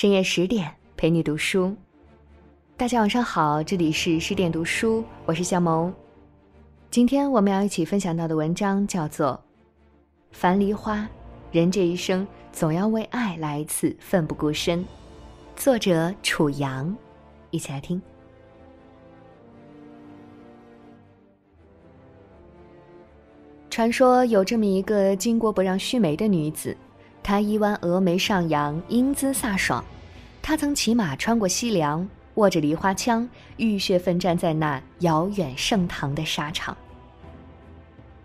深夜十点陪你读书。大家晚上好，这里是十点读书，我是小萌。今天我们要一起分享到的文章叫做《樊梨花》，人这一生总要为爱来一次奋不顾身。作者楚阳，一起来听。传说有这么一个巾帼不让须眉的女子，她一弯峨眉上扬，英姿飒爽。她曾骑马穿过西凉，握着梨花枪，浴血奋战在那遥远盛唐的沙场。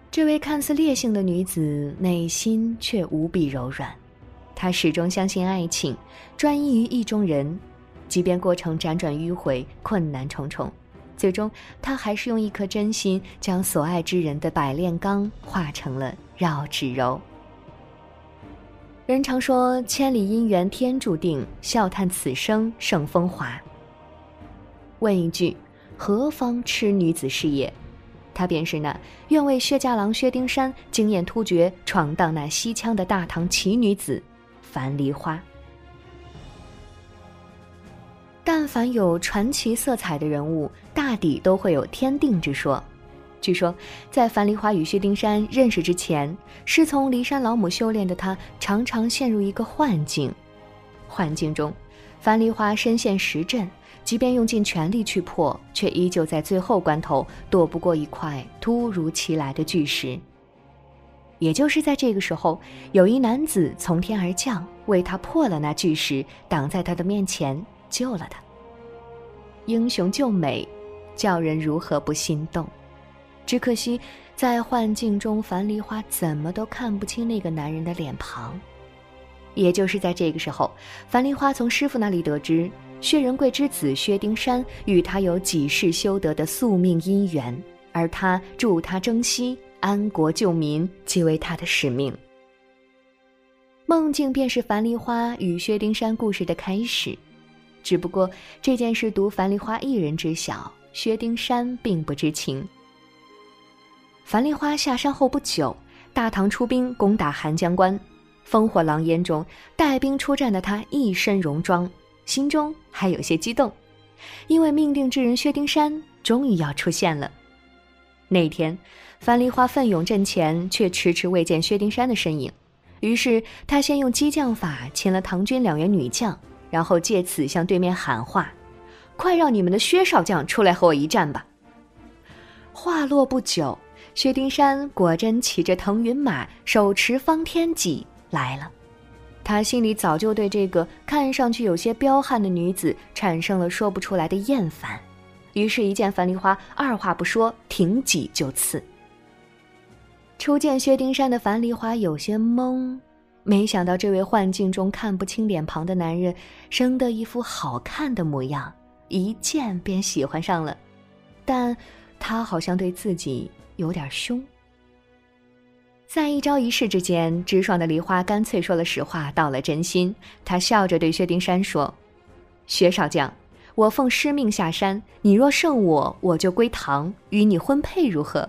这位看似烈性的女子，内心却无比柔软。她始终相信爱情，专一于意中人，即便过程辗转迂回，困难重重。最终，她还是用一颗真心，将所爱之人的百炼钢化成了绕指柔。人常说“千里姻缘天注定，笑叹此生胜风华”。问一句，何方痴女子是也？她便是那愿为薛家郎薛丁山惊艳突厥，闯荡那西羌的大唐奇女子樊梨花。但凡有传奇色彩的人物，大抵都会有天定之说。据说，在樊梨花与薛丁山认识之前，师从骊山老母修炼的他，常常陷入一个幻境。幻境中，樊梨花身陷石阵，即便用尽全力去破，却依旧在最后关头躲不过一块突如其来的巨石。也就是在这个时候，有一男子从天而降，为他破了那巨石，挡在他的面前。救了他，英雄救美，叫人如何不心动？只可惜，在幻境中，樊梨花怎么都看不清那个男人的脸庞。也就是在这个时候，樊梨花从师傅那里得知，薛仁贵之子薛丁山与他有几世修得的宿命姻缘，而他助他征西、安国救民，即为他的使命。梦境便是樊梨花与薛丁山故事的开始。只不过这件事独樊梨花一人知晓，薛丁山并不知情。樊梨花下山后不久，大唐出兵攻打韩江关，烽火狼烟中带兵出战的他一身戎装，心中还有些激动，因为命定之人薛丁山终于要出现了。那天，樊梨花奋勇阵前，却迟迟未见薛丁山的身影，于是他先用激将法擒了唐军两员女将。然后借此向对面喊话：“快让你们的薛少将出来和我一战吧！”话落不久，薛丁山果真骑着腾云马，手持方天戟来了。他心里早就对这个看上去有些彪悍的女子产生了说不出来的厌烦，于是，一见樊梨花，二话不说，挺戟就刺。初见薛丁山的樊梨花有些懵。没想到这位幻境中看不清脸庞的男人，生得一副好看的模样，一见便喜欢上了。但，他好像对自己有点凶。在一朝一夕之间，直爽的梨花干脆说了实话，道了真心。他笑着对薛丁山说：“薛少将，我奉师命下山，你若胜我，我就归唐，与你婚配，如何？”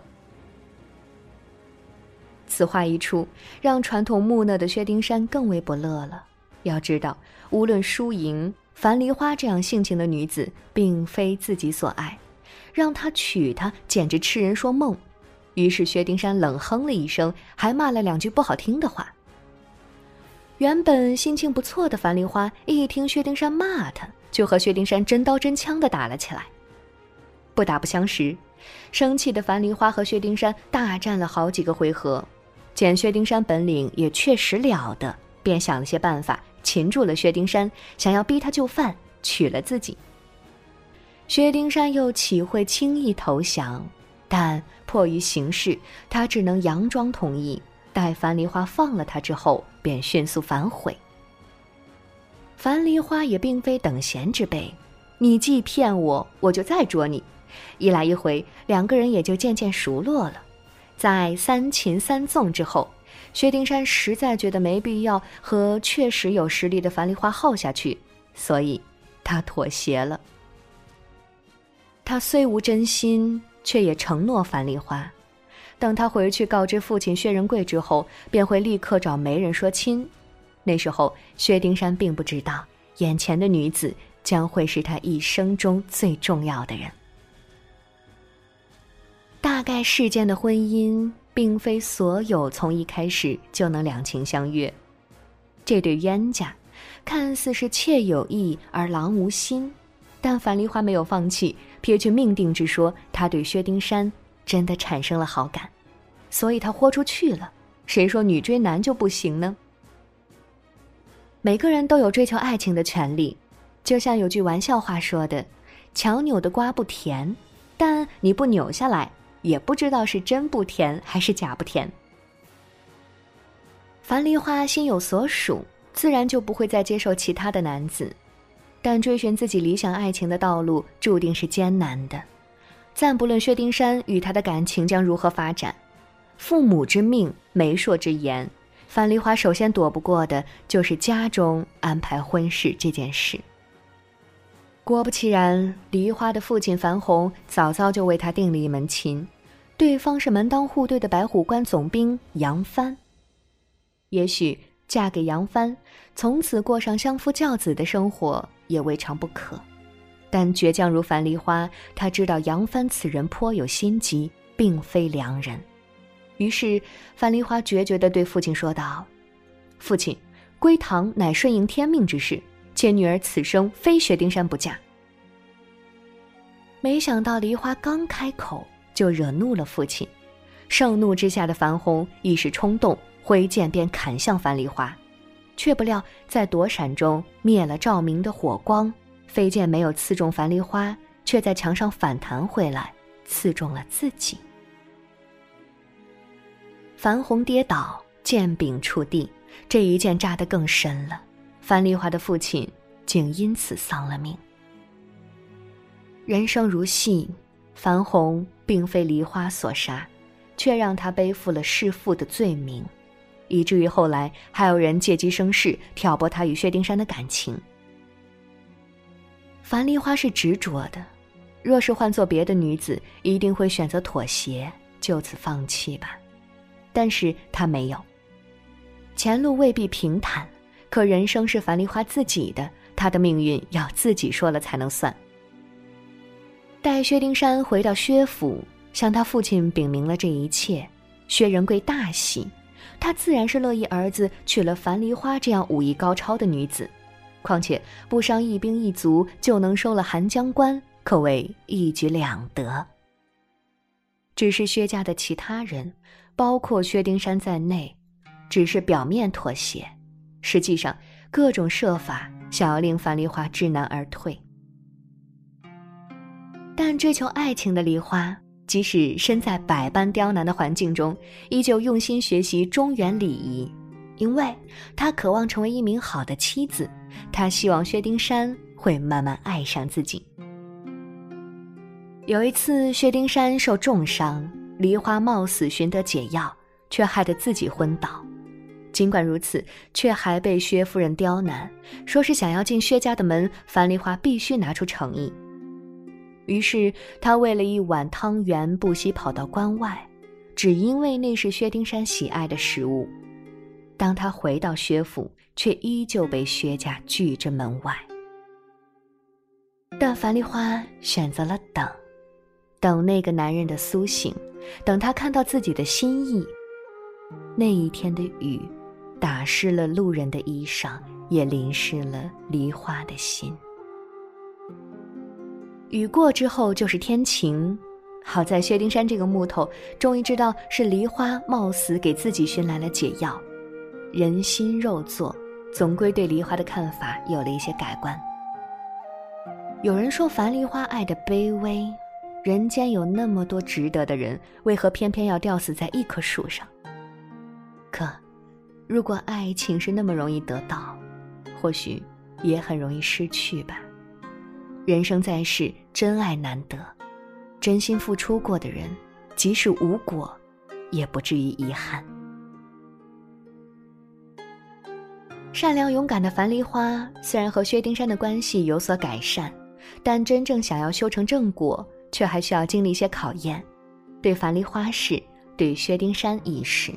此话一出，让传统木讷的薛丁山更为不乐了。要知道，无论输赢，樊梨花这样性情的女子，并非自己所爱，让他娶她简直痴人说梦。于是，薛丁山冷哼了一声，还骂了两句不好听的话。原本心情不错的樊梨花，一听薛丁山骂她，就和薛丁山真刀真枪的打了起来。不打不相识，生气的樊梨花和薛丁山大战了好几个回合。见薛丁山本领也确实了得，便想了些办法擒住了薛丁山，想要逼他就范，娶了自己。薛丁山又岂会轻易投降？但迫于形势，他只能佯装同意。待樊梨花放了他之后，便迅速反悔。樊梨花也并非等闲之辈，你既骗我，我就再捉你。一来一回，两个人也就渐渐熟络了。在三擒三纵之后，薛丁山实在觉得没必要和确实有实力的樊梨花耗下去，所以，他妥协了。他虽无真心，却也承诺樊梨花，等他回去告知父亲薛仁贵之后，便会立刻找媒人说亲。那时候，薛丁山并不知道，眼前的女子将会是他一生中最重要的人。大概世间的婚姻，并非所有从一开始就能两情相悦。这对冤家，看似是妾有意而郎无心，但樊梨花没有放弃，撇去命定之说，他对薛丁山真的产生了好感，所以他豁出去了。谁说女追男就不行呢？每个人都有追求爱情的权利，就像有句玩笑话说的：“强扭的瓜不甜，但你不扭下来，也不知道是真不甜还是假不甜。”樊梨花心有所属，自然就不会再接受其他的男子，但追寻自己理想爱情的道路注定是艰难的。暂不论薛丁山与他的感情将如何发展，父母之命，媒妁之言。樊梨花首先躲不过的就是家中安排婚事这件事。果不其然，梨花的父亲樊宏早早就为她定了一门亲，对方是门当户对的白虎关总兵杨帆。也许嫁给杨帆，从此过上相夫教子的生活也未尝不可。但倔强如樊梨花，她知道杨帆此人颇有心机，并非良人。于是，樊梨花决绝地对父亲说道：“父亲，归堂乃顺应天命之事，且女儿此生非薛丁山不嫁。”没想到梨花刚开口，就惹怒了父亲。盛怒之下的樊宏一时冲动，挥剑便砍向樊梨花，却不料在躲闪中灭了照明的火光，飞剑没有刺中樊梨花，却在墙上反弹回来，刺中了自己。樊红跌倒，剑柄触地，这一剑扎得更深了。樊梨花的父亲竟因此丧了命。人生如戏，樊红并非梨花所杀，却让他背负了弑父的罪名，以至于后来还有人借机生事，挑拨他与薛丁山的感情。樊梨花是执着的，若是换做别的女子，一定会选择妥协，就此放弃吧。但是他没有。前路未必平坦，可人生是樊梨花自己的，她的命运要自己说了才能算。待薛丁山回到薛府，向他父亲禀明了这一切，薛仁贵大喜，他自然是乐意儿子娶了樊梨花这样武艺高超的女子，况且不伤一兵一卒就能收了韩江关，可谓一举两得。只是薛家的其他人。包括薛丁山在内，只是表面妥协，实际上各种设法想要令樊梨花知难而退。但追求爱情的梨花，即使身在百般刁难的环境中，依旧用心学习中原礼仪，因为她渴望成为一名好的妻子，她希望薛丁山会慢慢爱上自己。有一次，薛丁山受重伤。梨花冒死寻得解药，却害得自己昏倒。尽管如此，却还被薛夫人刁难，说是想要进薛家的门，樊梨花必须拿出诚意。于是他为了一碗汤圆，不惜跑到关外，只因为那是薛丁山喜爱的食物。当他回到薛府，却依旧被薛家拒之门外。但樊梨花选择了等，等那个男人的苏醒。等他看到自己的心意，那一天的雨，打湿了路人的衣裳，也淋湿了梨花的心。雨过之后就是天晴，好在薛丁山这个木头终于知道是梨花冒死给自己寻来了解药。人心肉做，总归对梨花的看法有了一些改观。有人说樊梨花爱的卑微。人间有那么多值得的人，为何偏偏要吊死在一棵树上？可，如果爱情是那么容易得到，或许也很容易失去吧。人生在世，真爱难得，真心付出过的人，即使无果，也不至于遗憾。善良勇敢的樊梨花，虽然和薛丁山的关系有所改善，但真正想要修成正果。却还需要经历一些考验，对樊梨花是，对薛丁山亦是。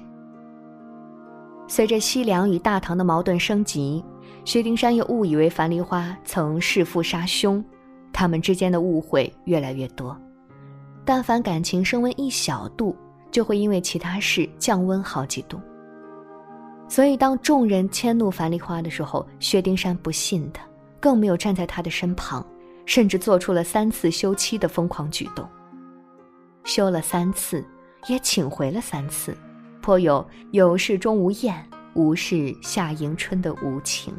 随着西凉与大唐的矛盾升级，薛丁山又误以为樊梨花曾弑父杀兄，他们之间的误会越来越多。但凡感情升温一小度，就会因为其他事降温好几度。所以，当众人迁怒樊梨花的时候，薛丁山不信的，更没有站在他的身旁，甚至做出了三次休妻的疯狂举动。休了三次，也请回了三次，颇有有事终无厌，无事夏迎春的无情。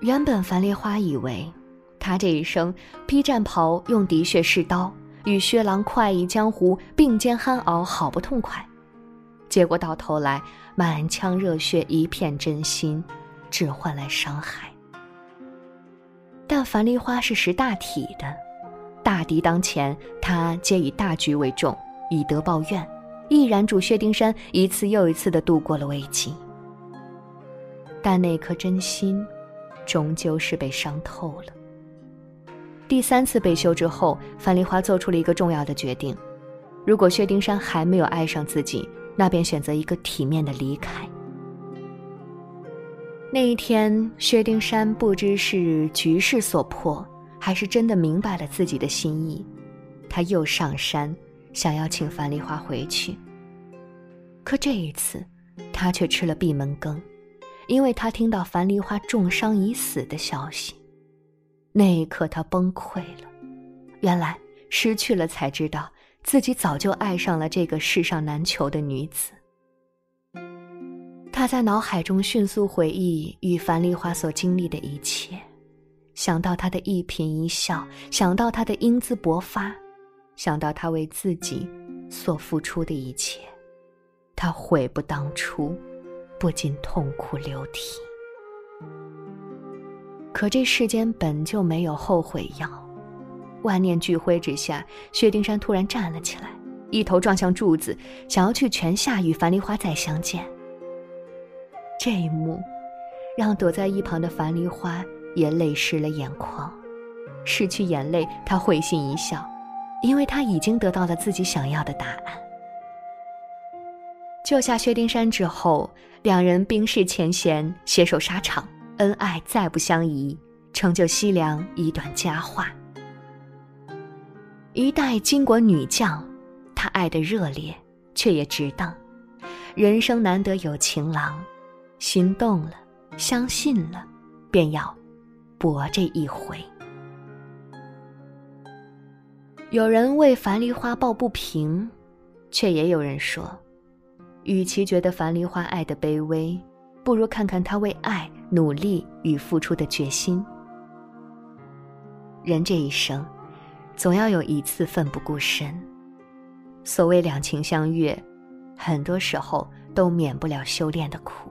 原本樊梨花以为，他这一生披战袍，用滴血试刀，与薛郎快意江湖，并肩酣熬，好不痛快。结果到头来，满腔热血，一片真心，只换来伤害。但樊梨花是识大体的，大敌当前，他皆以大局为重，以德报怨，毅然助薛丁山一次又一次的度过了危机。但那颗真心。终究是被伤透了。第三次被休之后，樊梨花做出了一个重要的决定：如果薛丁山还没有爱上自己，那便选择一个体面的离开。那一天，薛丁山不知是局势所迫，还是真的明白了自己的心意，他又上山，想要请樊梨花回去。可这一次，他却吃了闭门羹。因为他听到樊梨花重伤已死的消息，那一刻他崩溃了。原来失去了才知道自己早就爱上了这个世上难求的女子。他在脑海中迅速回忆与樊梨花所经历的一切，想到她的一颦一笑，想到她的英姿勃发，想到她为自己所付出的一切，他悔不当初。不禁痛哭流涕。可这世间本就没有后悔药，万念俱灰之下，薛丁山突然站了起来，一头撞向柱子，想要去泉下与樊梨花再相见。这一幕，让躲在一旁的樊梨花也泪湿了眼眶。拭去眼泪，他会心一笑，因为他已经得到了自己想要的答案。救下薛丁山之后。两人冰释前嫌，携手沙场，恩爱再不相宜，成就西凉一段佳话。一代巾帼女将，她爱的热烈，却也值当。人生难得有情郎，心动了，相信了，便要搏这一回。有人为樊梨花抱不平，却也有人说。与其觉得樊梨花爱的卑微，不如看看她为爱努力与付出的决心。人这一生，总要有一次奋不顾身。所谓两情相悦，很多时候都免不了修炼的苦。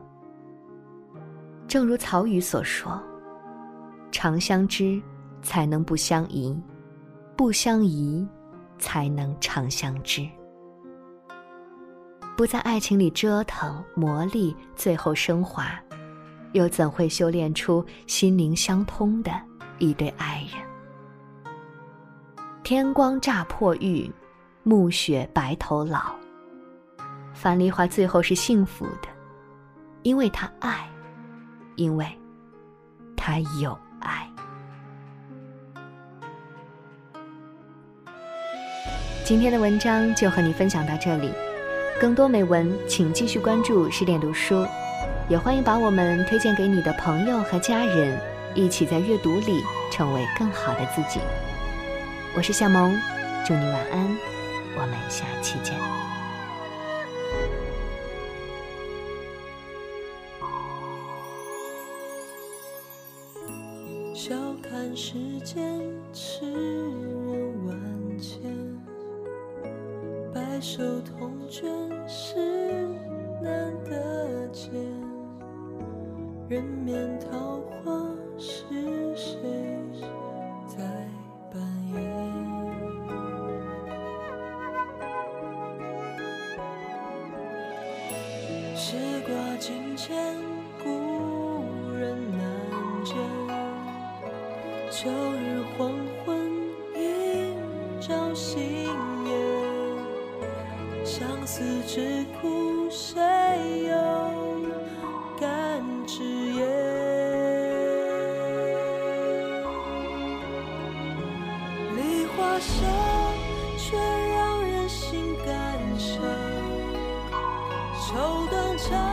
正如曹禺所说：“常相知，才能不相疑；不相疑，才能长相知。”不在爱情里折腾磨砺，最后升华，又怎会修炼出心灵相通的一对爱人？天光乍破玉，暮雪白头老。樊梨花最后是幸福的，因为她爱，因为她有爱。今天的文章就和你分享到这里。更多美文，请继续关注十点读书，也欢迎把我们推荐给你的朋友和家人，一起在阅读里成为更好的自己。我是夏萌，祝你晚安，我们下期见。人面桃花是谁在扮演？时过境迁，故人难见。秋日黄昏，映照心。相思之苦，谁又敢手，却让人心感伤。愁断肠，